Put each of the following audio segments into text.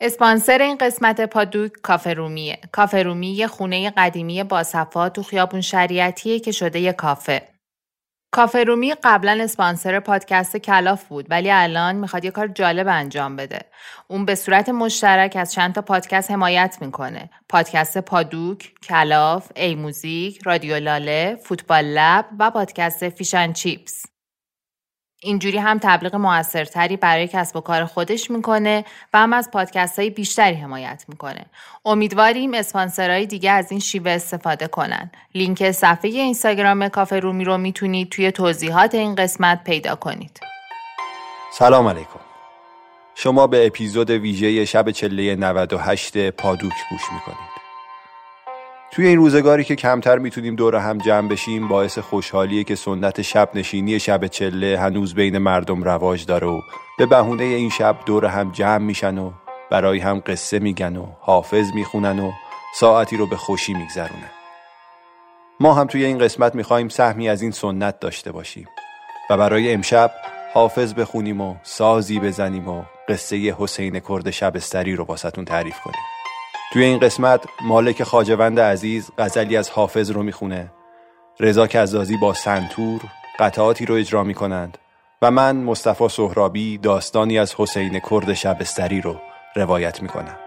اسپانسر این قسمت پادوک کافه رومیه. کافه رومی یه خونه قدیمی با تو خیابون شریعتیه که شده یه کافه. کافه رومی قبلا اسپانسر پادکست کلاف بود ولی الان می‌خواد یه کار جالب انجام بده. اون به صورت مشترک از چند تا پادکست حمایت می‌کنه. پادکست پادوک، کلاف، ای موزیک، رادیو لاله، فوتبال لب و پادکست Fish and Chips. اینجوری هم تبلیغ موثرتری برای کسب و کار خودش می‌کنه و هم از پادکست های بیشتری حمایت می‌کنه. امیدواریم اسپانسرهای دیگه از این شیوه استفاده کنن. لینک صفحه اینستاگرام کافه رومی رو می‌تونید توی توضیحات این قسمت پیدا کنید. سلام علیکم. شما به اپیزود ویژه شب چله 98 پادوک گوش می‌کنید. توی این روزگاری که کمتر می‌تونیم دور هم جمع بشیم باعث خوشحالیه که سنت شب نشینی شب چله هنوز بین مردم رواج داره و به بهونه این شب دور هم جمع میشن و برای هم قصه میگن و حافظ می‌خونن و ساعتی رو به خوشی میگذرونن. ما هم توی این قسمت می‌خوایم سهمی از این سنت داشته باشیم و برای امشب حافظ بخونیم و سازی بزنیم و قصه حسین کرد شبستری رو باستون تعریف کنیم. توی این قسمت مالک خاجوند عزیز غزلی از حافظ رو می‌خونه. رضا کزازی با سنتور قطعاتی رو اجرا می‌کنند و من مصطفی سهرابی داستانی از حسین کرد شبستری رو روایت می‌کنم.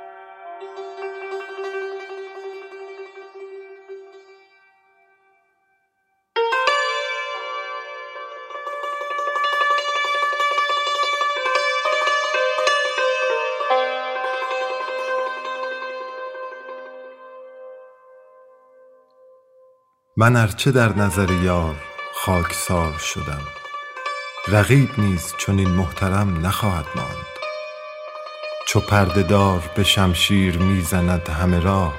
من ارچه در نظر یار خاکسار شدم. رقیب نیز چنین محترم نخواهد ماند. چو پردهدار به شمشیر می‌زند همه را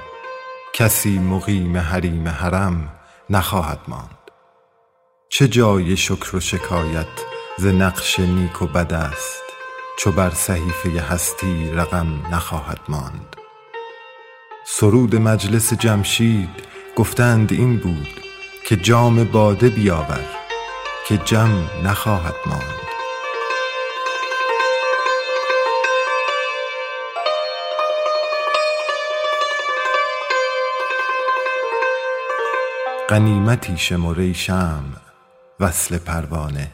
کسی مقیم حریم حرم نخواهد ماند. چه جای شکر و شکایت ز نقش نیک و بد است چو بر صحیفه هستی رقم نخواهد ماند. سرود مجلس جمشید گفتند این بود که جام باده بیاور که جم نخواهد ماند. غنیمتی شمره شم وصل پروانه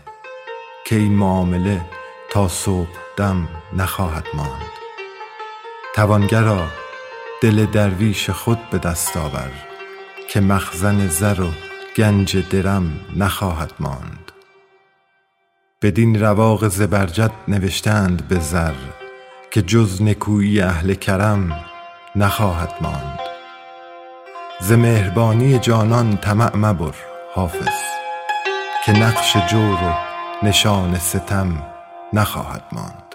که این معامله تا صبح دم نخواهد ماند. توانگرا دل درویش خود به دست آور که مخزن زر و گنج درم نخواهد ماند. بدین رواق زبرجد نوشتند به زر که جز نکویی اهل کرم نخواهد ماند. ز مهربانی جانان طمع مبر حافظ که نقش جور و نشان ستم نخواهد ماند.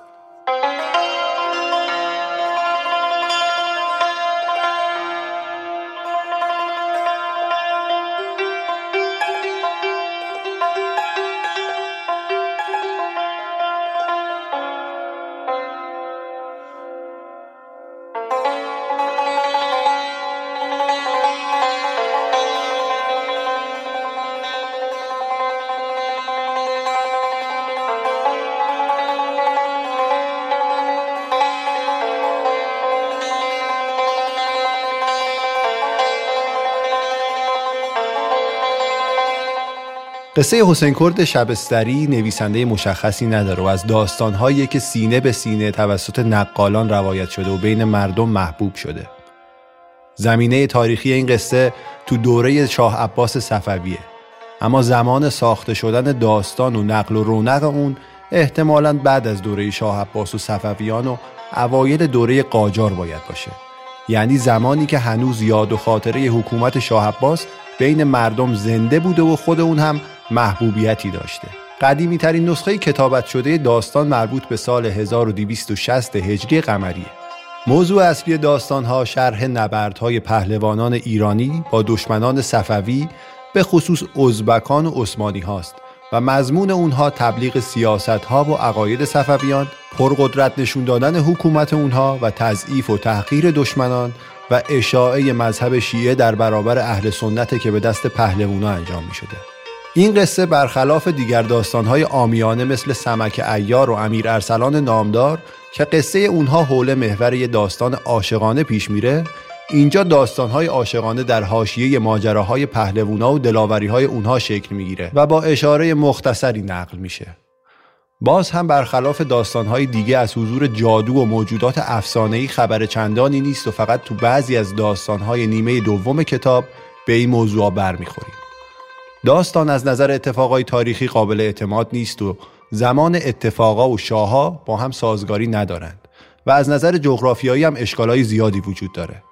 قصه حسین کرد شبستری نویسنده مشخصی نداره و از داستانهایی که سینه به سینه توسط نقالان روایت شده و بین مردم محبوب شده. زمینه تاریخی این قصه تو دوره شاه عباس صفویه. اما زمان ساخته شدن داستان و نقل و رونق اون احتمالا بعد از دوره شاه عباس و صفویان و اوایل دوره قاجار باید باشه. یعنی زمانی که هنوز یاد و خاطره حکومت شاه عباس بین مردم زنده بوده و خود اون هم محبوبیتی داشته قدیمی ترین نسخه کتابت شده داستان مربوط به سال 1260 هجری قمریه موضوع اصلی داستان ها شرح نبردهای پهلوانان ایرانی با دشمنان صفوی به خصوص ازبکان و عثمانی هاست و مضمون اونها تبلیغ سیاست ها و عقاید صفویان پرقدرت نشون دادن حکومت اونها و تضعیف و تحقیر دشمنان و اشاعه مذهب شیعه در برابر اهل سنت که به دست پهلوانا انجام می شده. این قصه برخلاف دیگر داستانهای آمیانه مثل سمک ایار و امیر ارسلان نامدار که قصه اونها حول محور یه داستان عاشقانه پیش میره اینجا داستانهای عاشقانه در حاشیه ماجراهای پهلوونا و دلاوریهای اونها شکل می‌گیره و با اشاره مختصری نقل میشه. باز هم برخلاف داستانهای دیگه از حضور جادو و موجودات افسانه‌ای خبر چندانی نیست و فقط تو بعضی از داستانهای نیمه دوم کتاب به این موضوع برمیخوریم. داستان از نظر اتفاقای تاریخی قابل اعتماد نیست و زمان اتفاقا و شاهها با هم سازگاری ندارند و از نظر جغرافیایی هم اشکالای زیادی وجود داره.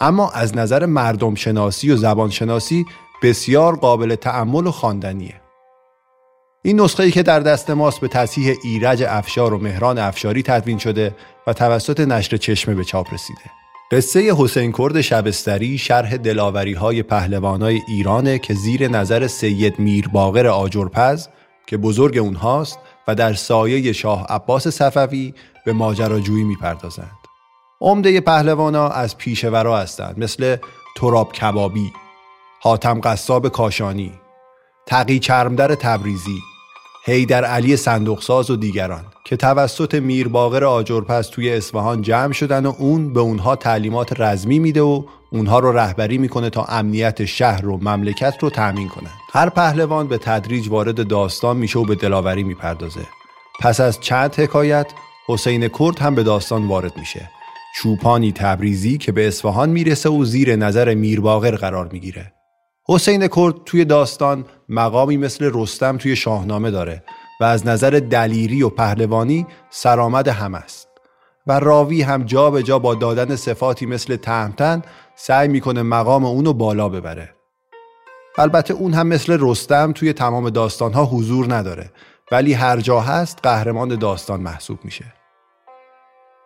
اما از نظر مردم شناسی و زبان شناسی بسیار قابل تعمل و خواندنیه. این نسخه ای که در دست ماست به تصحیح ایرج افشار و مهران افشاری تدوین شده و توسط نشر چشمه به چاپ رسیده. قصه حسین کرد شبستری شرح دلاوری های پهلوانای ایرانه که زیر نظر سید میر باقر آجرپز که بزرگ اونهاست و در سایه شاه عباس صفوی به ماجراجویی می‌پردازند. عمده پهلوانا از پیشورا هستند مثل تراب کبابی، حاتم قصاب کاشانی، تقی چرمدر تبریزی، هیدر علی صندوقساز و دیگران که توسط میر باقر آجرپس توی اصفهان جمع شدن و اون به اونها تعلیمات رزمی میده و اونها رو رهبری می‌کنه تا امنیت شهر و مملکت رو تأمین کنند. هر پهلوان به تدریج وارد داستان میشه و به دلاوری می‌پردازه. پس از چند حکایت حسین کرد هم به داستان وارد میشه. چوپانی تبریزی که به اصفهان می‌رسه و زیر نظر میر باقر قرار می‌گیره. حسین کرد توی داستان مقامی مثل رستم توی شاهنامه داره و از نظر دلیری و پهلوانی سرآمد هم است. و راوی هم جا به جا با دادن صفاتی مثل تهمتن سعی می‌کنه مقام اونو بالا ببره. البته اون هم مثل رستم توی تمام داستانها حضور نداره ولی هر جا هست قهرمان داستان محسوب میشه.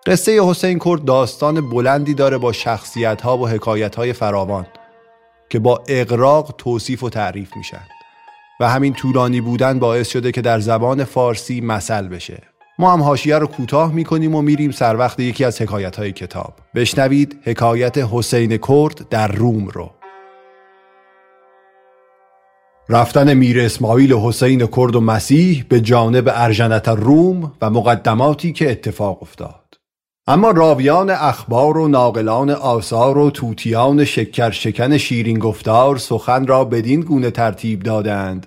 قصه حسین کرد داستان بلندی داره با شخصیت ها و حکایت های فراوان. که با اقراق توصیف و تعریف میشن و همین طولانی بودن باعث شده که در زبان فارسی مثل بشه. ما هم حاشیه رو کوتاه می‌کنیم و میریم سر وقت یکی از حکایت های کتاب. بشنوید حکایت حسین کرد در روم رو. رفتن میر اسماعیل حسین کرد و مسیح به جانب ارجنت روم و مقدماتی که اتفاق افتاد. اما راویان اخبار و ناقلان آثار و توتیان شکر شکن شیرین گفتار سخن را بدین گونه ترتیب دادند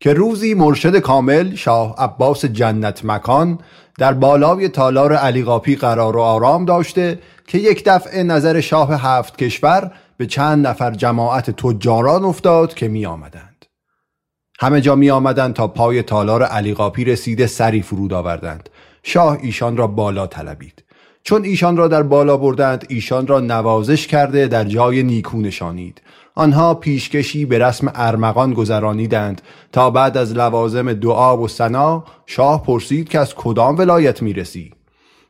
که روزی مرشد کامل شاه عباس جنت مکان در بالای تالار علیقاپی قرار و آرام داشته که یک دفعه نظر شاه هفت کشور به چند نفر جماعت تجاران افتاد که می آمدند. همه جا می آمدند تا پای تالار علیقاپی رسیده سری فرود آوردند شاه ایشان را بالا طلبید چون ایشان را در بالا بردند ایشان را نوازش کرده در جای نیکو نشانید. آنها پیشکشی به رسم ارمغان گذرانیدند تا بعد از لوازم دعا و سنا شاه پرسید که از کدام ولایت می‌رسی؟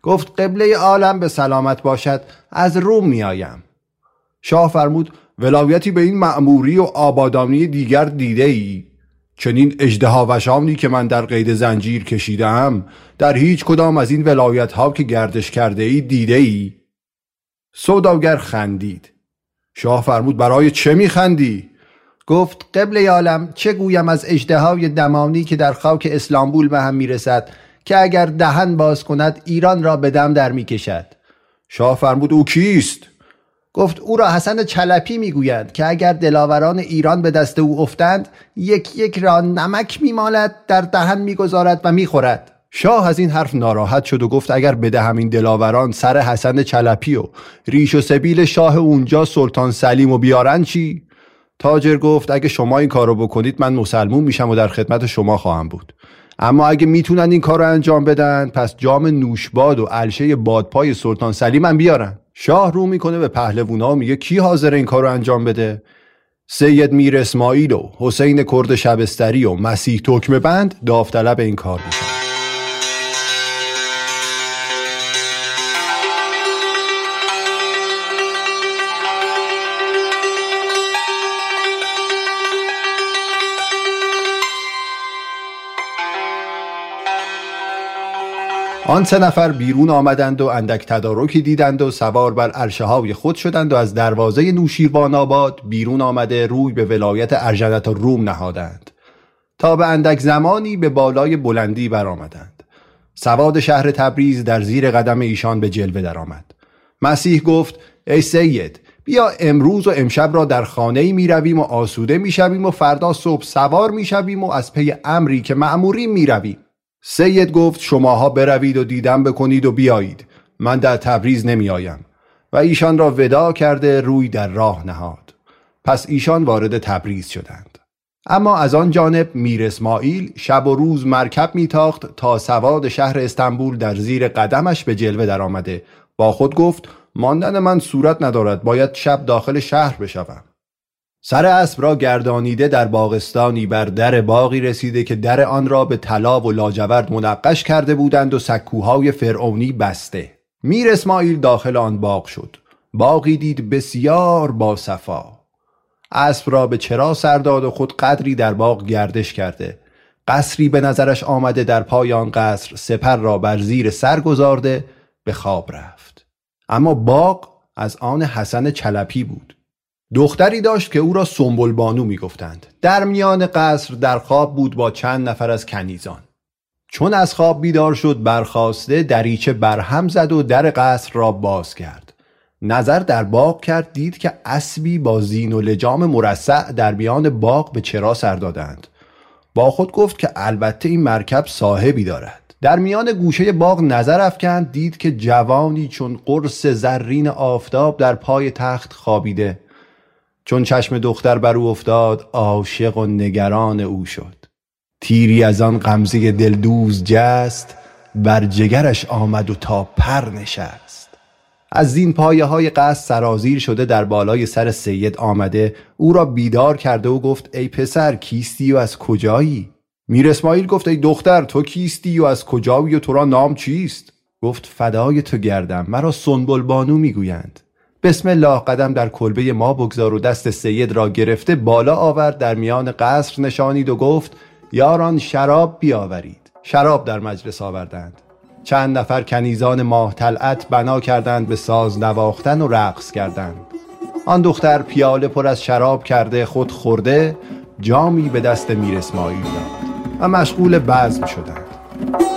گفت قبله عالم به سلامت باشد از روم میآیم. شاه فرمود ولایتی به این معموری و آبادانی دیگر دیده ای چنین اجده وشانی که من در قید زنجیر کشیدم در هیچ کدام از این ولایت ها که گردش کرده ای دیده ای سوداگر خندید شاه فرمود برای چه میخندی؟ گفت قبل عالم چه گویم از اجده دمانی که در خاک اسلامبول به هم می‌رسد که اگر دهن باز کند ایران را به دم در می‌کشد شاه فرمود او کیست؟ گفت او را حسن چلپی می‌گویند که اگر دلاوران ایران به دست او افتند یک یک را نمک میمالد در دهن می‌گذارد و می‌خورد. شاه از این حرف ناراحت شد و گفت اگر بده همین دلاوران سر حسن چلپی و ریش و سبیل شاه اونجا سلطان سلیم و بیارن چی؟ تاجر گفت اگه شما این کارو بکنید من مسلمون میشم و در خدمت شما خواهم بود. اما اگه می‌تونن این کار رو انجام بدن پس جام نوشباد و علشه بادپای سلطان سلیم هم بیارن. شاه رو می‌کنه به پهلوونا میگه کی حاضر این کار انجام بده؟ سید میر اسماعیل و حسین کرد شبستری و مسیح تکمه بند داوطلب این کار میشن آن سه نفر بیرون آمدند و اندک تدارکی دیدند و سوار بر عرشه خود شدند و از دروازه نوشیروان آباد بیرون آمده روی به ولایت ارجنت روم نهادند. تا به اندک زمانی به بالای بلندی برآمدند. سواد شهر تبریز در زیر قدم ایشان به جلوه درآمد. مسیح گفت ای سید بیا امروز و امشب را در خانه می رویم و آسوده می شویم و فردا صبح سوار می شویم و از پی امری که معموری می رویم. سید گفت شماها بروید و دیدن بکنید و بیایید. من در تبریز نمی آیم و ایشان را ودا کرده روی در راه نهاد. پس ایشان وارد تبریز شدند. اما از آن جانب میر اسماعیل شب و روز مرکب میتاخت تا سواد شهر استنبول در زیر قدمش به جلوه درآمده. با خود گفت ماندن من صورت ندارد باید شب داخل شهر بشوم. سر اسب را گردانیده در باغستانی بر در باغی رسیده که در آن را به طلا و لاجورد منقش کرده بودند و سکوهای فرعونی بسته. میر اسماعیل داخل آن باغ شد. باغی دید بسیار با صفا. اسب را به چرا سرداد و خود قدری در باغ گردش کرده. قصری به نظرش آمده در پای آن قصر سپر را بر زیر سر گذارده به خواب رفت. اما باغ از آن حسن چلپی بود. دختری داشت که او را سنبل بانو می گفتند. در میان قصر در خواب بود با چند نفر از کنیزان. چون از خواب بیدار شد برخواسته دریچه برهم زد و در قصر را باز کرد. نظر در باغ کرد دید که اسبی با زین و لجام مرسع در میان باغ به چرا سر دادند. با خود گفت که البته این مرکب صاحبی دارد. در میان گوشه باغ نظر افکند دید که جوانی چون قرص زرین آفتاب در پای تخت خوابیده چون چشم دختر بر او افتاد عاشق و نگران او شد تیری از آن غمزه دلدوز جست بر جگرش آمد و تا پر نشست از زین پایه های قصد سرازیر شده در بالای سر سید آمده او را بیدار کرده و گفت ای پسر کیستی و از کجایی؟ میر اسماعیل گفت ای دختر تو کیستی و از کجایی و تو را نام چیست؟ گفت فدای تو گردم مرا سنبل بانو می‌گویند بسم الله قدم در کلبه ما بگذار و دست سید را گرفته بالا آورد در میان قصر نشانید و گفت یاران شراب بیاورید. شراب در مجلس آوردند. چند نفر کنیزان ماه طلعت بنا کردند به ساز نواختن و رقص کردند. آن دختر پیاله پر از شراب کرده خود خورده جامی به دست میر اسماعیل داد و مشغول بزم شدند.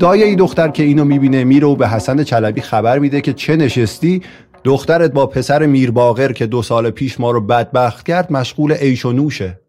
دایه ای دختر که اینو می‌بینه میره و به حسن چلبی خبر میده که چه نشستی؟ دخترت با پسر میر باغر که دو سال پیش ما رو بدبخت کرد مشغول عیش و نوشه.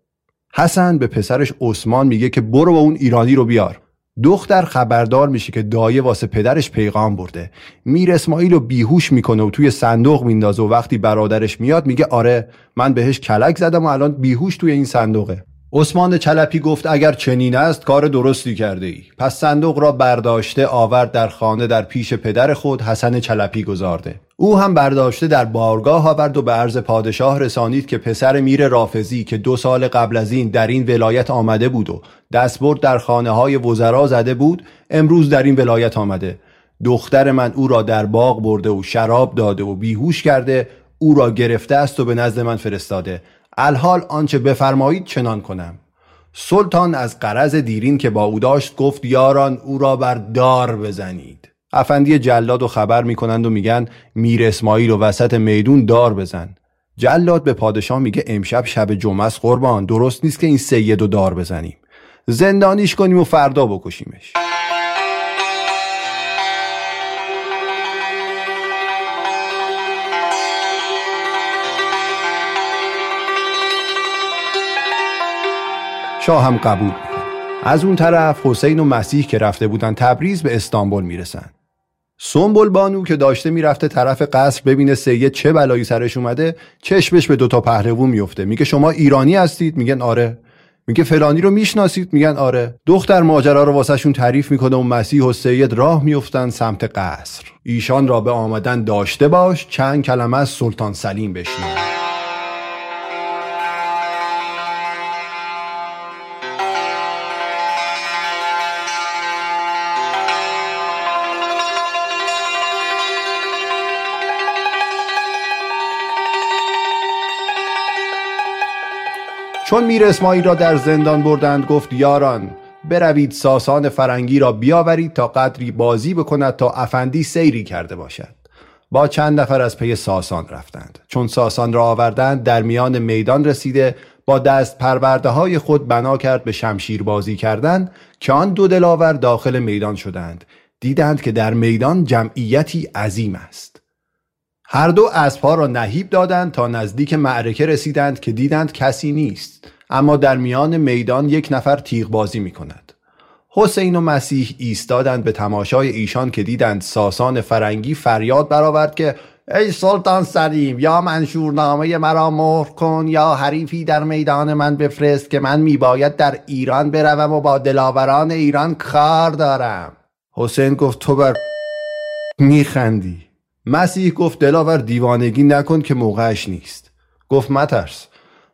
حسن به پسرش عثمان میگه که برو با اون ایرانی رو بیار. دختر خبردار میشه که دایه واسه پدرش پیغام برده. میر اسماعیل رو بیهوش می‌کنه و توی صندوق میندازه و وقتی برادرش میاد میگه آره من بهش کلک زدم و الان بیهوش توی این صندوقه. عثمان چلپی گفت اگر چنین است کار درستی کرده ای پس صندوق را برداشته آورد در خانه در پیش پدر خود حسن چلپی گذارده او هم برداشته در بارگاه آورد و به عرض پادشاه رسانید که پسر میر رافزی که دو سال قبل از این در این ولایت آمده بود و دستبرد در خانه های وزرا زده بود امروز در این ولایت آمده. دختر من او را در باغ برده و شراب داده و بیهوش کرده او را گرفته است و به نزد من فرستاده. الحال آنچه بفرمایید چنان کنم. سلطان از قرض دیرین که با او داشت گفت یاران او را بر دار بزنید. افندی جلاد و خبر می‌کنند و میگن میر اسماعیل و وسط میدون دار بزن. جلاد به پادشاه میگه امشب شب جمعه است قربان درست نیست که این سید و دار بزنیم. زندانیش کنیم و فردا بکشیمش. شاه هم قبول می‌کنه. از اون طرف حسین و مسیح که رفته بودن تبریز به استانبول می‌رسن. سنبل بانو که داشته می‌رفته طرف قصر ببینه سید چه بلایی سرش اومده چشمش به دوتا پهلوون میفته میگه شما ایرانی هستید؟ میگن آره. میگه فلانی رو می‌شناسید؟ میگن آره. دختر ماجرا رو واسهشون تعریف می‌کنه و مسیح و سید راه میفتن سمت قصر. ایشان را به آمدن داشته باش. چند کلمه از سلطان سلیم بشنو. چون میر اسماعیل را در زندان بردند گفت یاران بروید ساسان فرنگی را بیاورید تا قدری بازی بکند تا افندی سیری کرده باشد. با چند نفر از پی ساسان رفتند. چون ساسان را آوردند در میان میدان رسیده با دست پرورده های خود بنا کرد به شمشیر بازی کردن که آن دو دلاور داخل میدان شدند. دیدند که در میدان جمعیتی عظیم است. هر دو اسبها را نهیب دادند تا نزدیک معرکه رسیدند که دیدند کسی نیست. اما در میان میدان یک نفر تیغ بازی می کند حسین و مسیح ایستادند به تماشای ایشان که دیدند ساسان فرنگی فریاد برآورد که ای سلطان سلیم یا منشورنامه مرا مهر کن یا حریفی در میدان من بفرست که من میباید در ایران بروم و با دلاوران ایران کار دارم. حسین گفت تو بر میخندی. مسیح گفت دلاور دیوانگی نکن که موقعش نیست. گفت مترس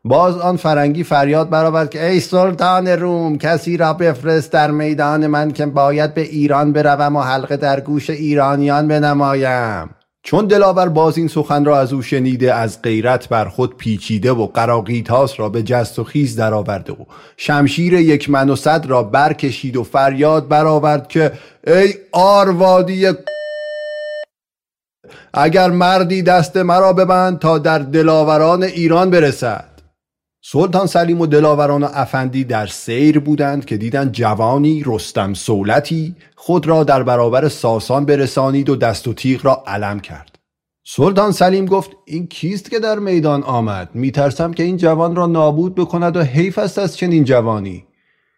باز آن فرنگی فریاد برآورد که ای سلطان روم کسی را بفرست در میدان من که باید به ایران بروم و حلقه در گوش ایرانیان بنمایم. چون دلاور باز این سخن را از او شنیده از غیرت بر خود پیچیده و قراقیتاس را به جست و خیز درآورده و شمشیر یک من و صد را برکشید و فریاد برآورد که ای آروادی اگر مردی دست مرا ببند تا در دلاوران ایران برسد. سلطان سلیم و دلاوران و افندی در سیر بودند که دیدند جوانی رستم سولتی خود را در برابر ساسان برسانید و دست و تیغ را علم کرد. سلطان سلیم گفت این کیست که در میدان آمد؟ میترسم که این جوان را نابود بکند و حیف است از چنین جوانی.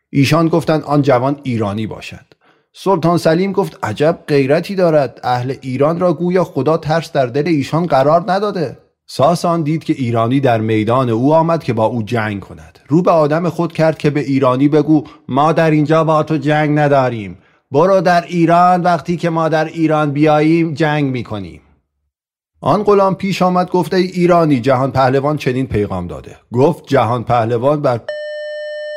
ایشان گفتند آن جوان ایرانی باشد. سلطان سلیم گفت عجب غیرتی دارد. اهل ایران را گویا خدا ترس در دل ایشان قرار نداده. ساسان دید که ایرانی در میدان او آمد که با او جنگ کند. رو به آدم خود کرد که به ایرانی بگو ما در اینجا با تو جنگ نداریم. برو در ایران وقتی که ما در ایران بیاییم جنگ می‌کنیم. آن غلام پیش آمد گفته ای ایرانی جهان پهلوان چنین پیغام داده. گفت جهان پهلوان بر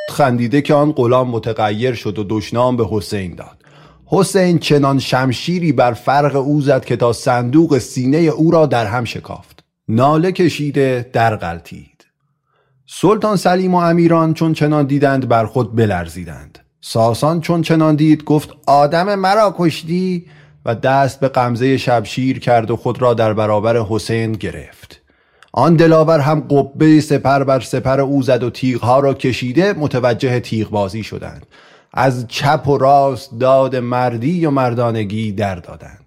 خندیده که آن غلام متغیر شد و دشنام به حسین داد. حسین چنان شمشیری بر فرق او زد که تا صندوق سینه او را در هم شکافت. ناله کشیده در غلطید سلطان سلیم و امیران چون چنان دیدند بر خود بلرزیدند. ساسان چون چنان دید گفت آدم مرا کشتی و دست به قمزه شبشیر کرد و خود را در برابر حسین گرفت. آن دلاور هم قبه سپر بر سپر او زد و تیغها را کشیده متوجه تیغ بازی شدند. از چپ و راست داد مردی و مردانگی در دادند.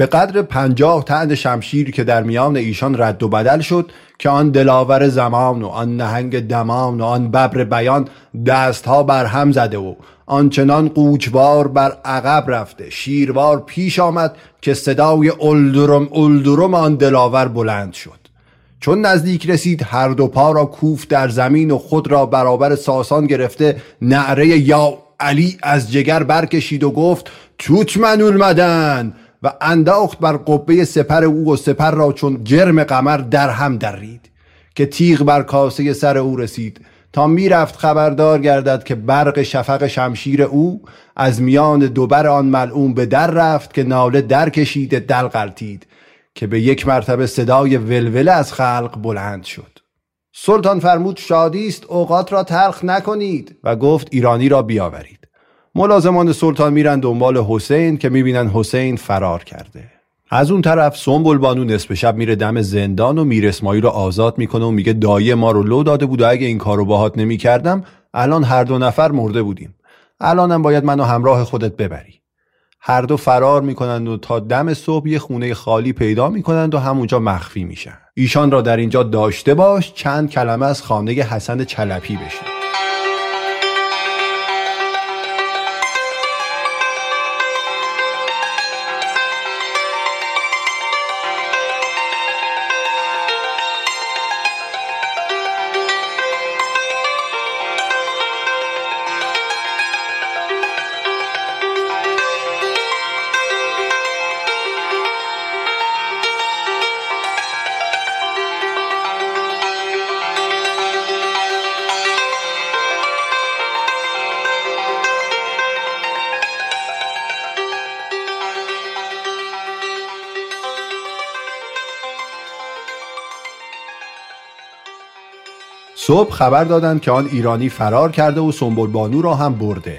به قدر پنجاه تعد شمشیر که در میان ایشان رد و بدل شد که آن دلاور زمان و آن نهنگ دمان و آن ببر بیان دستها بر هم زده و آنچنان قوچوار بر عقب رفته شیروار پیش آمد که صدای اولدرم اولدرم آن دلاور بلند شد. چون نزدیک رسید هر دو پا را کوف در زمین و خود را برابر ساسان گرفته نعره یا علی از جگر برکشید و گفت توت من مدن و انداخت بر قبه سپر او و سپر را چون جرم قمر در هم درید که تیغ بر کاسه سر او رسید. تا می‌رفت خبردار گردد که برق شفق شمشیر او از میان دوبر آن ملعون به در رفت که ناله در کشیده دل قلتید که به یک مرتبه صدای ولوله از خلق بلند شد. سلطان فرمود شادی است اوقات را تلخ نکنید. و گفت ایرانی را بیاورید. ملازمان سلطان میرن دنبال حسین که می‌بینن حسین فرار کرده. از اون طرف سنبل بانو نصف شب میره دم زندان و میر اسماعیل رو آزاد می‌کنه و میگه دایی ما رو لو داده بود و اگه این کارو باهات نمی‌کردم الان هر دو نفر مرده بودیم. الانم باید منو همراه خودت ببری. هر دو فرار می‌کنند و تا دم صبح یه خونه خالی پیدا می‌کنند و همونجا مخفی میشن. ایشان را در اینجا داشته باش چند کلمه از خانه حسن چلپی بشید صبح خبر دادند که آن ایرانی فرار کرده و سنبل بانو را هم برده.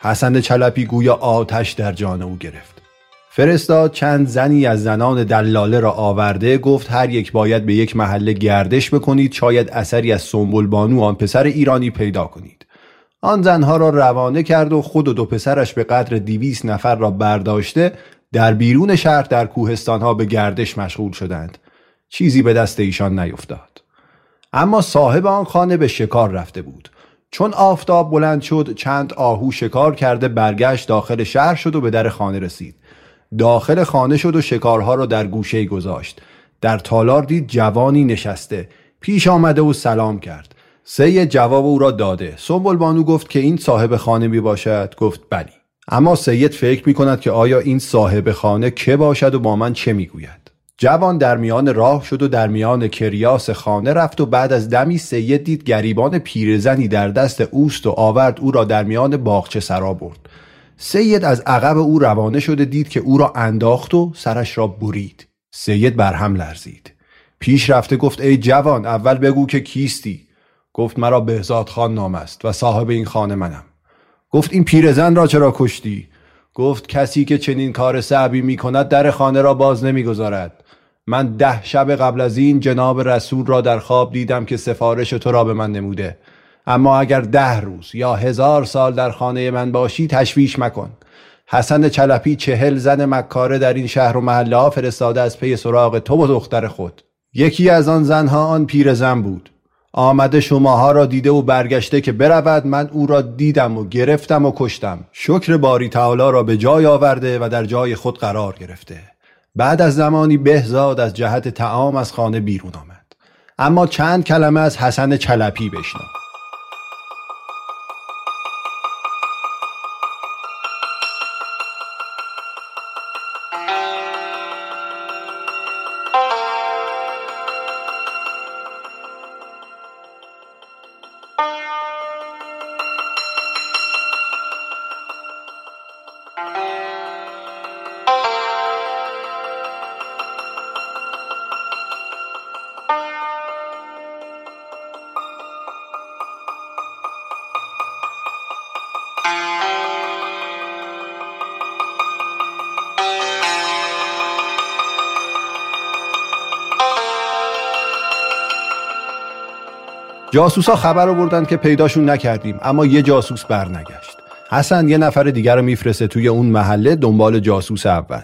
حسن چلپی گویا آتش در جان او گرفت. فرستاد چند زنی از زنان دلاله را آورده گفت هر یک باید به یک محله گردش بکنید شاید اثری از سنبل بانو آن پسر ایرانی پیدا کنید. آن زنها را روانه کرد و خود و دو پسرش به قدر دیویس نفر را برداشته در بیرون شهر در کوهستانها به گردش مشغول شدند. چیزی به دست ایشان نیفتاد. اما صاحب آن خانه به شکار رفته بود. چون آفتاب بلند شد چند آهو شکار کرده برگشت داخل شهر شد و به در خانه رسید. داخل خانه شد و شکارها را در گوشه گذاشت. در تالار دید جوانی نشسته. پیش آمده و سلام کرد. سید جواب او را داده. سنبل بانو گفت که این صاحب خانه می باشد. گفت بلی. اما سید فکر می کند که آیا این صاحب خانه که باشد و با من چه می گوید؟ جوان در میان راه شد و در میان کریاس خانه رفت و بعد از دمی سید دید گریبان پیرزنی در دست اوست و آورد او را در میان باغچه سرا برد. سید از عقب او روانه شده دید که او را انداخت و سرش را برید. سید بر هم لرزید. پیش رفته گفت ای جوان اول بگو که کیستی؟ گفت مرا بهزاد خان نام است و صاحب این خانه منم. گفت این پیرزن را چرا کشتی؟ گفت کسی که چنین کار صعبی می کند در خانه را باز نمی‌گذارد. من ده شب قبل از این جناب رسول را در خواب دیدم که سفارش تو را به من نموده. اما اگر ده روز یا هزار سال در خانه من باشی تشویش مکن. حسن چلپی چهل زن مکاره در این شهر و محله ها فرستاده از پی سراغ تو و دختر خود. یکی از آن زنها آن پیرزن بود. آمده شماها را دیده و برگشته که برود من او را دیدم و گرفتم و کشتم. شکر باری تعالی را به جای آورده و در جای خود قرار گرفته. بعد از زمانی بهزاد از جهت تعام از خانه بیرون آمد. اما چند کلمه از حسن چلپی بشنو. جاسوسا خبر آوردن که پیداشون نکردیم اما یه جاسوس برنگشت. حسن یه نفر دیگر رو میفرسته توی اون محله دنبال جاسوس اول.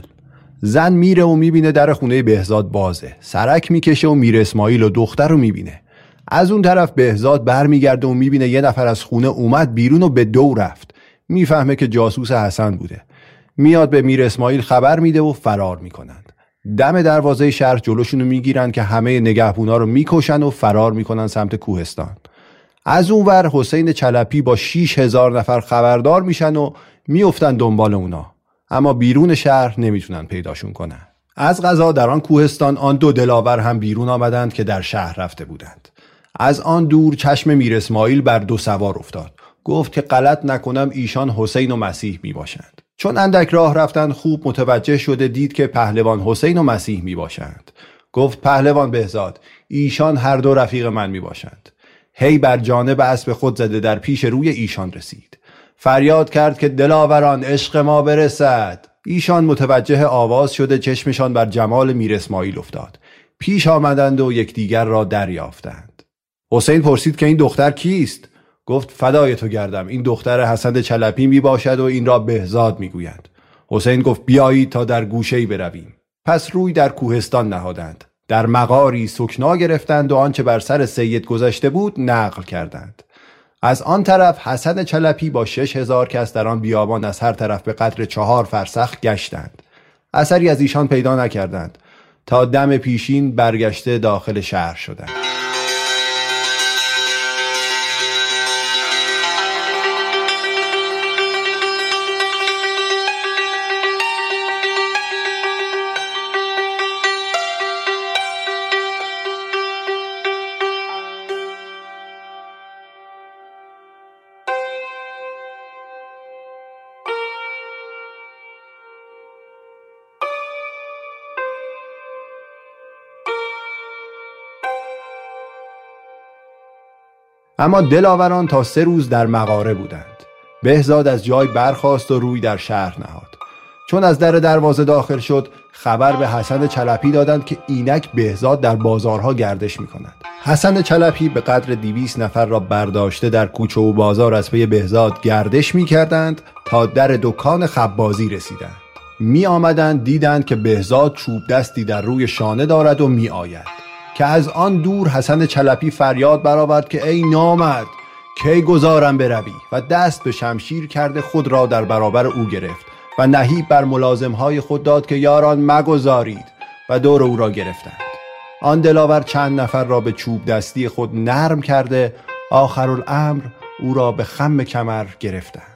زن میره و می‌بینه در خونه بهزاد بازه. سرک می‌کشه و میر اسماعیل و دختر رو می‌بینه. از اون طرف بهزاد برمیگرده و می‌بینه یه نفر از خونه اومد بیرون و به دو رفت. می‌فهمه که جاسوس حسن بوده. میاد به میر اسماعیل خبر میده و فرار می‌کنند. دم دروازه شهر جلوشونو می‌گیرن که همه نگهبونا رو می‌کشن و فرار می‌کنن سمت کوهستان. از اونور حسین چلپی با 6 هزار نفر خبردار میشن و میفتن دنبال اونا. اما بیرون شهر نمی‌تونن پیداشون کنن. از غذا در آن کوهستان آن دو دلاور هم بیرون آمدند که در شهر رفته بودند. از آن دور چشم میر اسماعیل بر دو سوار افتاد. گفت که غلط نکنم ایشان حسین و مسیح می باشند چون اندک راه رفتن خوب متوجه شده دید که پهلوان حسین و مسیح می باشند. گفت پهلوان بهزاد ایشان هر دو رفیق من می باشند. هی بر جانب اسب خود زده در پیش روی ایشان رسید. فریاد کرد که دلاوران عشق ما برسد. ایشان متوجه آواز شده چشمشان بر جمال میر اسماعیل افتاد. پیش آمدند و یکدیگر را دریافتند. حسین پرسید که این دختر کیست؟ گفت فدای تو گردم. این دختر حسن چلپی می باشد و این را بهزاد می گوید حسین گفت بیایید تا در گوشه برویم. پس روی در کوهستان نهادند. در مقاری سکنا گرفتند و آنچه بر سر سید گذشته بود نقل کردند. از آن طرف حسن چلپی با شش هزار کس در آن بیابان از هر طرف به قدر چهار فرسخ گشتند. اثری از ایشان پیدا نکردند. تا دم پیشین برگشته داخل شهر شدند. اما دلاوران تا سه روز در مغاره بودند بهزاد از جای برخاست و روی در شهر نهاد چون از در دروازه داخل شد خبر به حسن چلپی دادند که اینک بهزاد در بازارها گردش می کند. حسن چلپی به قدر دیویس نفر را برداشته در کوچه و بازار از پی بهزاد گردش می کردند تا در دکان خبازی رسیدند. می آمدند دیدند که بهزاد چوب دستی در روی شانه دارد و می آید. که از آن دور حسن چلپی فریاد برآورد که ای نامد کی گذارم بروی؟ و دست به شمشیر کرده خود را در برابر او گرفت و نهیب بر ملازمهای خود داد که یاران مگذارید و دور او را گرفتند. آن دلاور چند نفر را به چوب دستی خود نرم کرده آخر الامر او را به خم کمر گرفتند.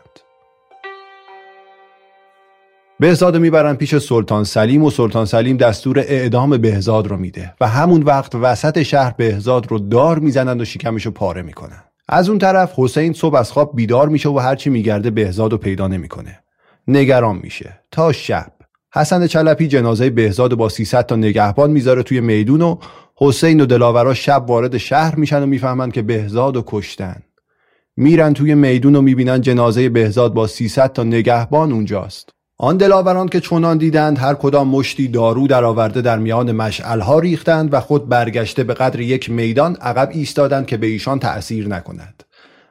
بهزاد می‌برن پیش سلطان سلیم و سلطان سلیم دستور اعدام بهزاد رو میده و همون وقت وسط شهر بهزاد رو دار می‌زنند و شکمش رو پاره می‌کنن. از اون طرف حسین صبح از خواب بیدار میشه و هرچی میگرده بهزاد رو پیدا نمی‌کنه. نگران میشه. تا شب. حسن چلپی جنازه بهزاد با 300 تا نگهبان می‌ذاره توی میدون و حسین و دلاورا شب وارد شهر میشن و می‌فهمند که بهزاد و کشتن. میرن توی میدون و می‌بینن جنازه بهزاد با 300 تا نگهبان اونجاست. آن دلاوران که چونان دیدند هر کدام مشتی دارو در آورده در میان مشعلها ریختند و خود برگشته به قدر یک میدان عقب ایستادند که به ایشان تأثیر نکند.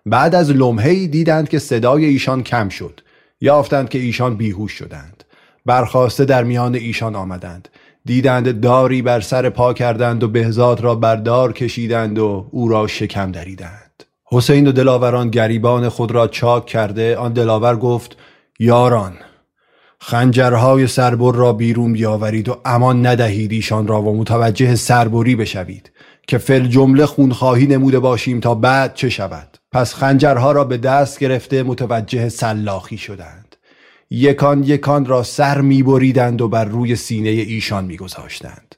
بعد از لمحه‌ای دیدند که صدای ایشان کم شد. یافتند که ایشان بیهوش شدند. برخواسته در میان ایشان آمدند. دیدند داری بر سر پا کردند و بهزاد را بر دار کشیدند و او را شکم دریدند. حسین و دلاوران گریبان خود را چاک کرده آن دلاور گفت یاران خنجرهای سربر را بیرون بیاورید و امان ندهید ایشان را و متوجه سربری بشوید که فل جمله خونخواهی نموده باشیم تا بعد چه شود. پس خنجرها را به دست گرفته متوجه سلاخی شدند. یکان یکان را سر میبریدند و بر روی سینه ایشان میگذاشتند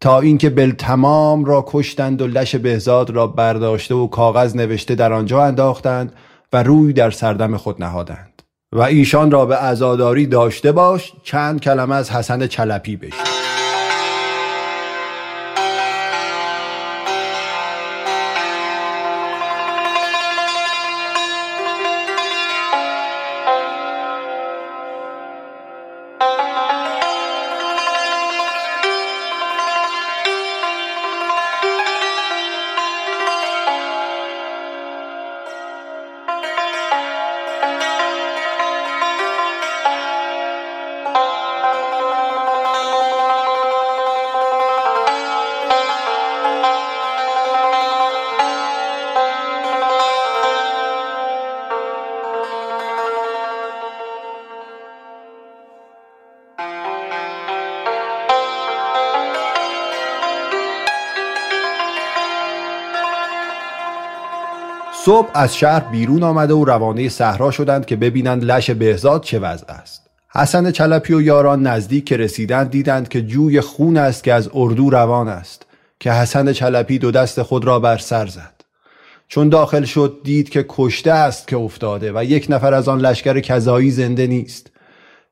تا اینکه بل تمام را کشتند و لش بهزاد را برداشته و کاغذ نوشته در آنجا انداختند و روی در سردم خود نهادند. و ایشان را به عزاداری داشته باش چند کلمه از حسن چلپی بشید صبح از شهر بیرون آمده و روانه صحرا شدند که ببینند لش بهزاد چه وضع است. حسن چلپی و یاران نزدیک که رسیدند دیدند که جوی خون است که از اردو روان است که حسن چلپی دو دست خود را بر سر زد. چون داخل شد دید که کشته است که افتاده و یک نفر از آن لشکر کذایی زنده نیست.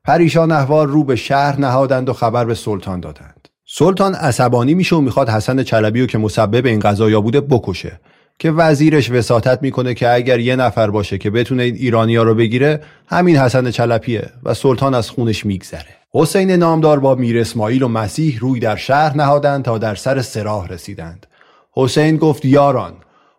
پریشان احوال رو به شهر نهادند و خبر به سلطان دادند. سلطان عصبانی میشه و می‌خواد حسن چلبی رو که مسبب این قضایا بوده بکشه. که وزیرش وساطت می‌کنه که اگر یه نفر باشه که بتونه این ایرانیا رو بگیره همین حسن چلپیه و سلطان از خونش میگذره. حسین نامدار با میر اسماعیل و مسیح روی در شهر نهادند تا در سر سراح رسیدند. حسین گفت یاران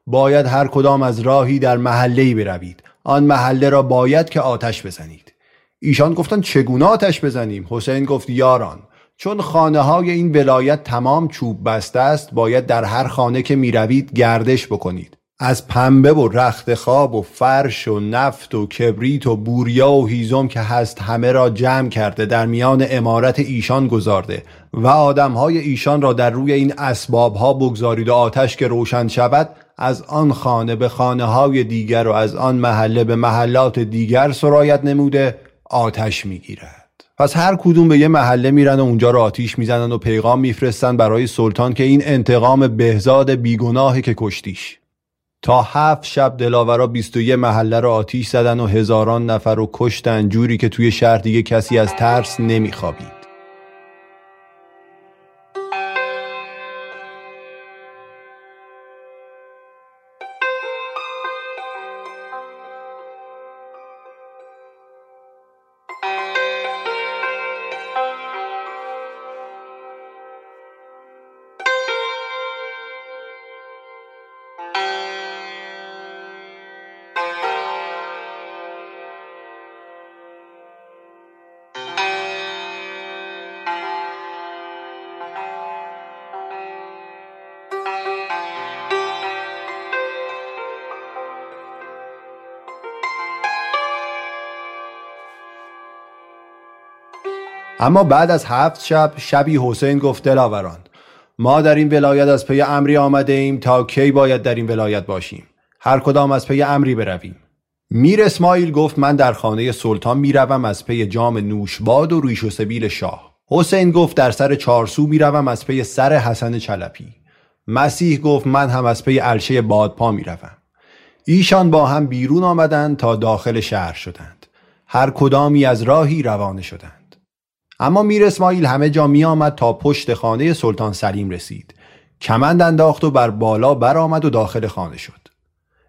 باید هر کدام از راهی در محله‌ای بروید. آن محله را باید که آتش بزنید. ایشان گفتند چگونه آتش بزنیم؟ حسین گفت یاران چون خانه های این ولایت تمام چوب بسته است باید در هر خانه که می روید گردش بکنید. از پنبه و رخت خواب و فرش و نفت و کبریت و بوریا و هیزم که هست همه را جمع کرده در میان امارت ایشان گذارده و آدمهای ایشان را در روی این اسباب ها بگذارید و آتش که روشن شود از آن خانه به خانه های دیگر و از آن محله به محلات دیگر سرایت نموده آتش می‌گیرد. پس هر کدوم به یه محله میرن و اونجا رو آتیش می‌زنن و پیغام میفرستن برای سلطان که این انتقام بهزاد بیگناهی که کشتیش. تا هفت شب دلاورا 21 محله رو آتیش زدن و هزاران نفر رو کشتن جوری که توی شهر دیگه کسی از ترس نمیخوابید. اما بعد از هفت شب شبی حسین گفت دلاوران ما در این ولایت از پی امری آمده ایم تا کی باید در این ولایت باشیم؟ هر کدام از پی امری برویم. میر اسماعیل گفت من در خانه سلطان می‌روم از پی جام نوشباد و ریش و سبیل شاه. حسین گفت در سر چارسو می‌روم از پی سر حسن چلپی. مسیح گفت من هم از پی عرشه بادپا می‌روم. ایشان با هم بیرون آمدند تا داخل شهر شدند. هر کدامی از راهی روانه شدند. اما میر اسماعیل همه جا می آمد تا پشت خانه سلطان سلیم رسید. کمند انداخت و بر بالا برآمد و داخل خانه شد.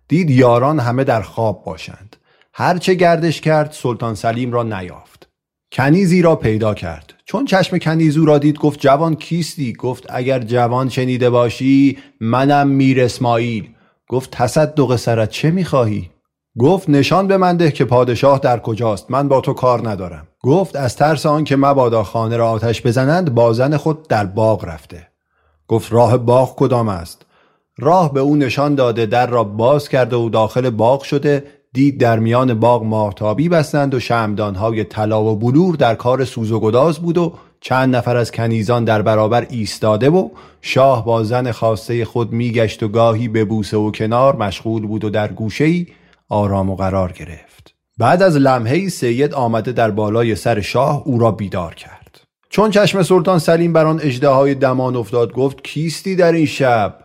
دید یاران همه در خواب باشند. هرچه گردش کرد سلطان سلیم را نیافت. کنیزی را پیدا کرد. چون چشم کنیزو را دید گفت جوان کیستی؟ گفت اگر جوان شنیده باشی منم میر اسماعیل. گفت تصدق سرت چه می‌خواهی؟ گفت نشان به من ده که پادشاه در کجاست. من با تو کار ندارم. گفت از ترس آن که مبادا خانه را آتش بزنند با زن خود در باغ رفته. گفت راه باغ کدام است؟ راه به او نشان داده در را باز کرده و داخل باغ شده. دید در میان باغ ماهتابی بستند و شمدانهای طلا و بلور در کار سوز و گداز بود و چند نفر از کنیزان در برابر ایستاده و شاه با زن خواسته خود میگشت و گاهی به بوسه و کنار مشغول بود و در گوشه آرام و قرار گرفت. بعد از لمحه سید آمده در بالای سر شاه او را بیدار کرد. چون چشم سلطان سلیم بر آن های دمان افتاد گفت کیستی در این شب؟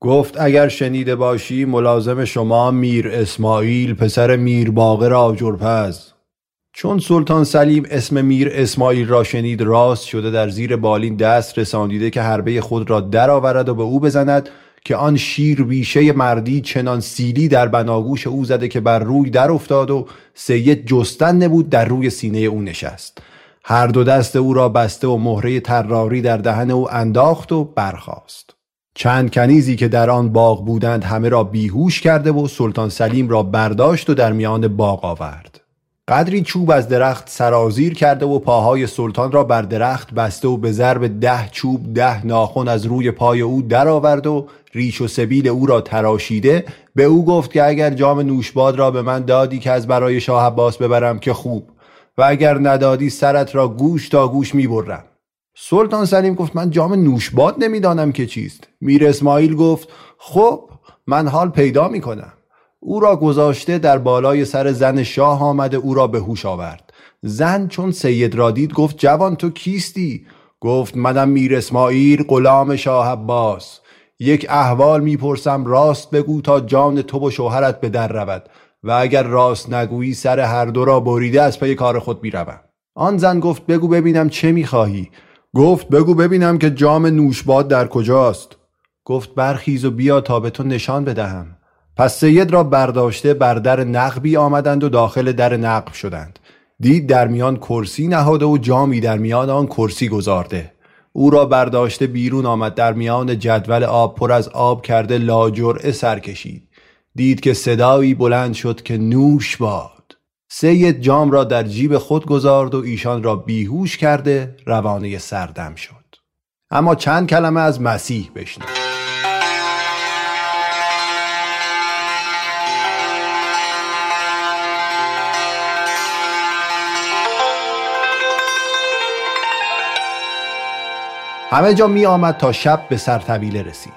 گفت اگر شنیده باشی ملازم شما میر اسماعیل پسر میر باقر آجرپز. چون سلطان سلیم اسم میر اسماعیل را شنید راست شده در زیر بالین دست رساندیده که حربه خود را درآورد و به او بزند که آن شیر بیشه مردی چنان سیلی در بناگوش او زده که بر روی در افتاد و سید جستن نبود در روی سینه او نشست. هر دو دست او را بسته و مهره تراری در دهن او انداخت و برخاست. چند کنیزی که در آن باغ بودند همه را بیهوش کرده و سلطان سلیم را برداشت و در میان باغ آورد. قدری چوب از درخت سرازیر کرده و پاهای سلطان را بر درخت بسته و به ضرب ده چوب ده ناخن از روی پای او درآورد و ریش و سبیل او را تراشیده. به او گفت که اگر جام نوشباد را به من دادی که از برای شاه عباس ببرم که خوب و اگر ندادی سرت را گوش تا گوش می‌برم سلطان سلیم گفت من جام نوشباد نمی‌دانم که چیست. میر اسماعیل گفت خب من حال پیدا می‌کنم او را گذاشته در بالای سر زن شاه آمده او را به هوش آورد. زن چون سید را دید گفت جوان تو کیستی؟ گفت منم میر اسماعیل غلام شاه عباس. یک احوال می‌پرسم راست بگو تا جان تو و شوهرت به در رود. و اگر راست نگویی سر هر دو را بریده از پی کار خود می‌روم. آن زن گفت بگو ببینم چه می‌خواهی. گفت بگو ببینم که جام نوشباد در کجاست. گفت برخیز و بیا تا به تو نشان بدهم. پس سید را برداشته بر در نقبی آمدند و داخل در نقب شدند. دید در میان کرسی نهاده و جامی در میان آن کرسی گذارده. او را برداشته بیرون آمد در میان جدول آب پر از آب کرده لاجرعه سر کشید. دید که صدایی بلند شد که نوش باد. سید جام را در جیب خود گذارد و ایشان را بیهوش کرده روانه سردم شد. اما چند کلمه از مسیح بشنید همه جا می آمد تا شب به سرطویله رسید.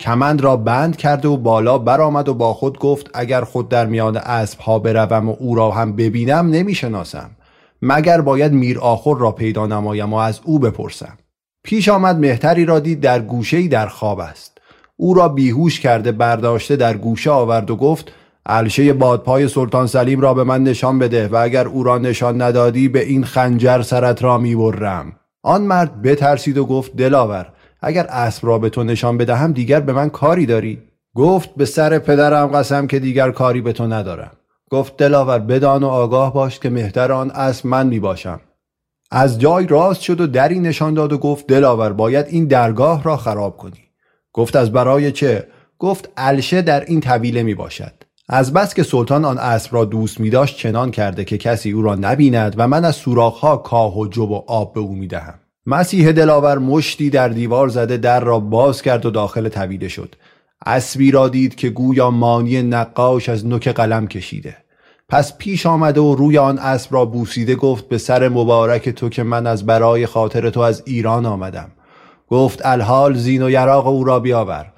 کمند را بند کرده و بالا برآمد و با خود گفت اگر خود در میان اسب ها بروم و او را هم ببینم نمی‌شناسم. مگر باید میر آخر را پیدا نمایم و از او بپرسم. پیش آمد مهتری را دید در گوشه در خواب است. او را بیهوش کرده برداشته در گوشه آورد و گفت علشه بادپای سلطان سلیم را به من نشان بده و اگر او را نشان ندادی به این خنجر سرت را می‌برم. آن مرد بترسید و گفت دلاور اگر اسب را به تو نشان بدهم دیگر به من کاری داری؟ گفت به سر پدرم قسم که دیگر کاری به تو ندارم. گفت دلاور بدان و آگاه باش که مهتر آن اسب من می باشم. از جای راست شد و دری نشان داد و گفت دلاور باید این درگاه را خراب کنی. گفت از برای چه؟ گفت الشه در این طویله می باشد. از بس که سلطان آن اسب را دوست می داشت چنان کرده که کسی او را نبیند و من از سوراخها کاه و جب و آب به او می دهم مسیح دلاور مشتی در دیوار زده در را باز کرد و داخل طویله شد. اسبی را دید که گویا مانی نقاش از نوک قلم کشیده. پس پیش آمده و روی آن اسب را بوسیده گفت به سر مبارک تو که من از برای خاطر تو از ایران آمدم. گفت الحال زین و یراق او را بیاور.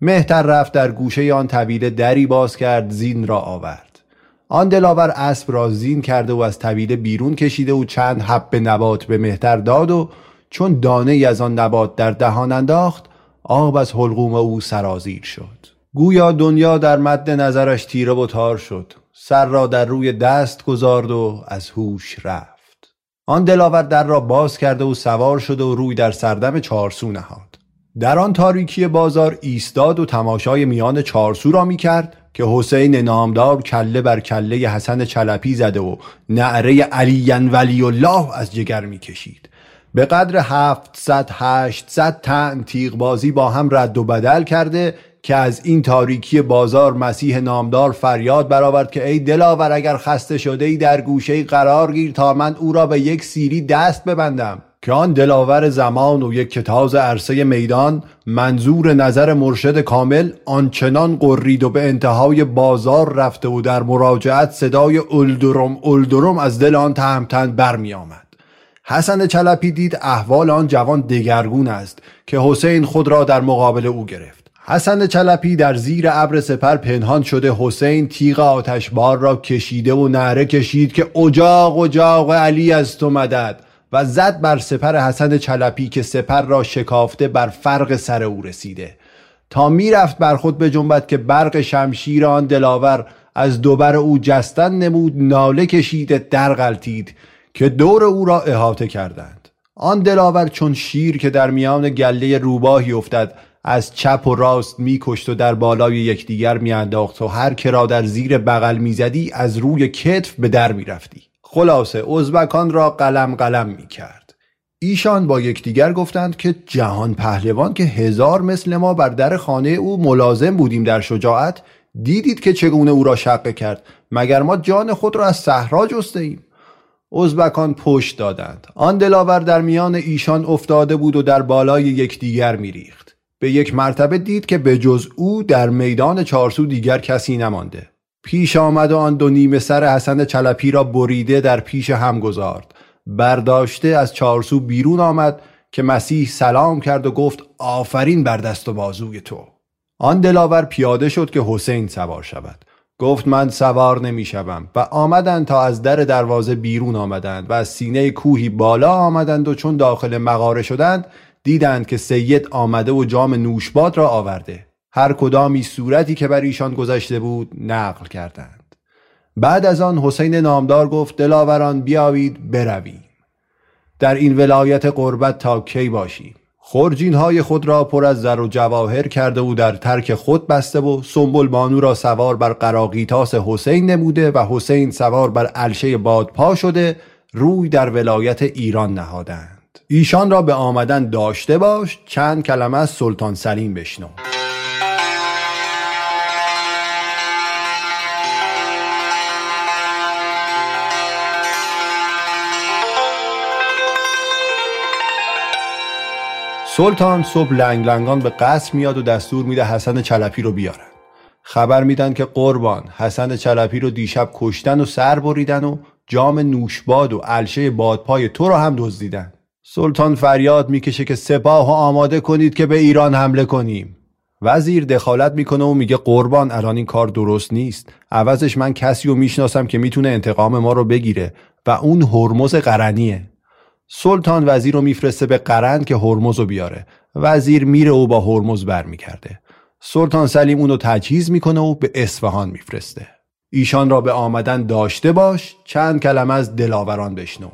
مهتر رفت در گوشه آن طویله دری باز کرد زین را آورد. آن دلاور اسب را زین کرده و از طویله بیرون کشیده و چند حب نبات به مهتر داد و چون دانه ای از آن نبات در دهان انداخت آب از حلقوم او سرازیر شد. گویا دنیا در مد نظرش تیره و تار شد. سر را در روی دست گذارد و از هوش رفت. آن دلاور در را باز کرده و سوار شده و روی در سردم چارسو نهاد. در آن تاریکی بازار ایستاد و تماشای میان چارسو را می کرد که حسین نامدار کله بر کله حسن چلپی زده و نعره علی ولی الله از جگر می کشید به قدر هفتصد هشتصد تن تیغ بازی با هم رد و بدل کرده که از این تاریکی بازار مسیح نامدار فریاد برآورد که ای دلاور اگر خسته شده ای در گوشه قرار گیر تا من او را به یک سیری دست ببندم. که آن دلاور زمان و یک کتاز عرصه میدان منظور نظر مرشد کامل آنچنان قرید و به انتهای بازار رفته و در مراجعت صدای اولدرم اولدرم از دل آن تهمتن برمی آمد. حسن چلپی دید احوال آن جوان دگرگون است که حسین خود را در مقابل او گرفت. حسن چلپی در زیر ابر سپر پنهان شده. حسین تیغ آتشبار را کشیده و نعره کشید که اجاق اجاق علی از تو مدد. و زد بر سپر حسن چلپی که سپر را شکافته بر فرق سر او رسیده. تا می‌رفت بر خود به جنبت که برق شمشیر آن دلاور از دوبر او جستن نمود ناله کشیده در غلطید که دور او را احاطه کردند. آن دلاور چون شیر که در میان گله روباهی افتد از چپ و راست میکشت و در بالای یکدیگر میانداخت و هر کرا در زیر بغل می‌زدی از روی کتف به در می‌رفتی. خلاصه ازبکان را قلم قلم می‌کرد. ایشان با یکدیگر گفتند که جهان پهلوان که هزار مثل ما بر در خانه او ملازم بودیم در شجاعت دیدید که چگونه او را شقه کرد. مگر ما جان خود را از صحرا جسته ایم ازبکان پشت دادند. آن دلاور در میان ایشان افتاده بود و در بالای یکدیگر میریخت. به یک مرتبه دید که به جز او در میدان چارسو دیگر کسی نمانده. پیش آمد و آن دو نیمه سر حسن چلپی را بریده در پیش هم گذارد. برداشته از چارسو بیرون آمد که مسیح سلام کرد و گفت آفرین بر دست و بازوی تو. آن دلاور پیاده شد که حسین سوار شود. گفت من سوار نمی شوم و آمدند تا از در دروازه بیرون آمدند و از سینه کوهی بالا آمدند و چون داخل مغاره شدند دیدند که سید آمده و جام نوشباد را آورده. هر کدامی صورتی که بر ایشان گذشته بود نقل کردند. بعد از آن حسین نامدار گفت دلاوران بیاوید برویم. در این ولایت قربت تا کی باشیم؟ خورجین های خود را پر از زر و جواهر کرده و در ترک خود بسته و سنبل بانو را سوار بر قراقیتاس حسین نموده و حسین سوار بر علشه بادپا شده روی در ولایت ایران نهادند. ایشان را به آمدن داشته باش چند کلمه از سلطان سلیم بشنو. سلطان صبح لنگ لنگان به قصر میاد و دستور میده حسن چلپی رو بیارن. خبر میدن که قربان حسن چلپی رو دیشب کشتن و سر بریدن و جام نوشباد و علشه بادپای تو رو هم دزدیدن. سلطان فریاد می‌کشه که سپاه و آماده کنید که به ایران حمله کنیم. وزیر دخالت می‌کنه و میگه قربان الان این کار درست نیست. عوضش من کسی رو می‌شناسم که می‌تونه انتقام ما رو بگیره و اون هرمز قرنیه. سلطان وزیر رو میفرسته به قرن که هرمز رو بیاره. وزیر میره و با هرمز برمیگرده. سلطان سلیم اونو تجهیز می‌کنه و به اصفهان میفرسته. ایشان را به آمدن داشته باش چند کلمه از دلاوران بشنو.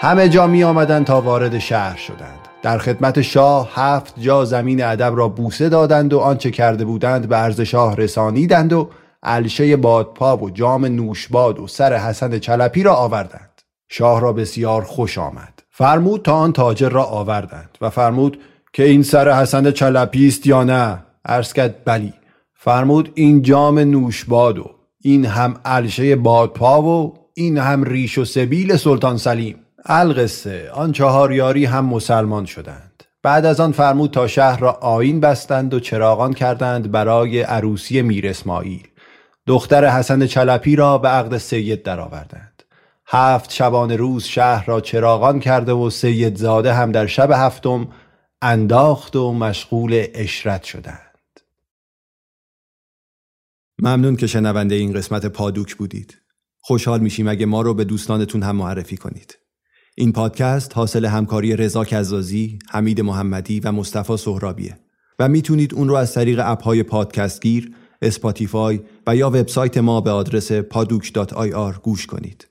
همه جا می آمدند تا وارد شهر شدند. در خدمت شاه هفت جا زمین ادب را بوسه دادند و آنچه کرده بودند به عرض شاه رسانیدند و علشه بادپا و جام نوشباد و سر حسن چلپی را آوردند. شاه را بسیار خوش آمد. فرمود تا آن تاجر را آوردند و فرمود که این سر حسن چلپی است یا نه؟ عرض کرد بلی. فرمود این جام نوشباد و این هم علشه بادپا و این هم ریش و سبیل سلطان سلیم. القصه. آن چهار یاری هم مسلمان شدند. بعد از آن فرمود تا شهر را آین بستند و چراغان کردند برای عروسی میر اسماعیل. دختر حسن چلپی را به عقد سید درآوردند. هفت شبان روز شهر را چراغان کرده و سید زاده هم در شب هفتم انداخت و مشغول اشرت شدند. ممنون که شنونده این قسمت پادوک بودید. خوشحال میشیم اگه ما رو به دوستانتون هم معرفی کنید. این پادکست حاصل همکاری رضا کزازی، حمید محمدی و مصطفی سهرابیه و می‌تونید اون رو از طریق اپهای پادکست گیر، اسپاتیفای و یا وبسایت ما به آدرس paduk.ir گوش کنید.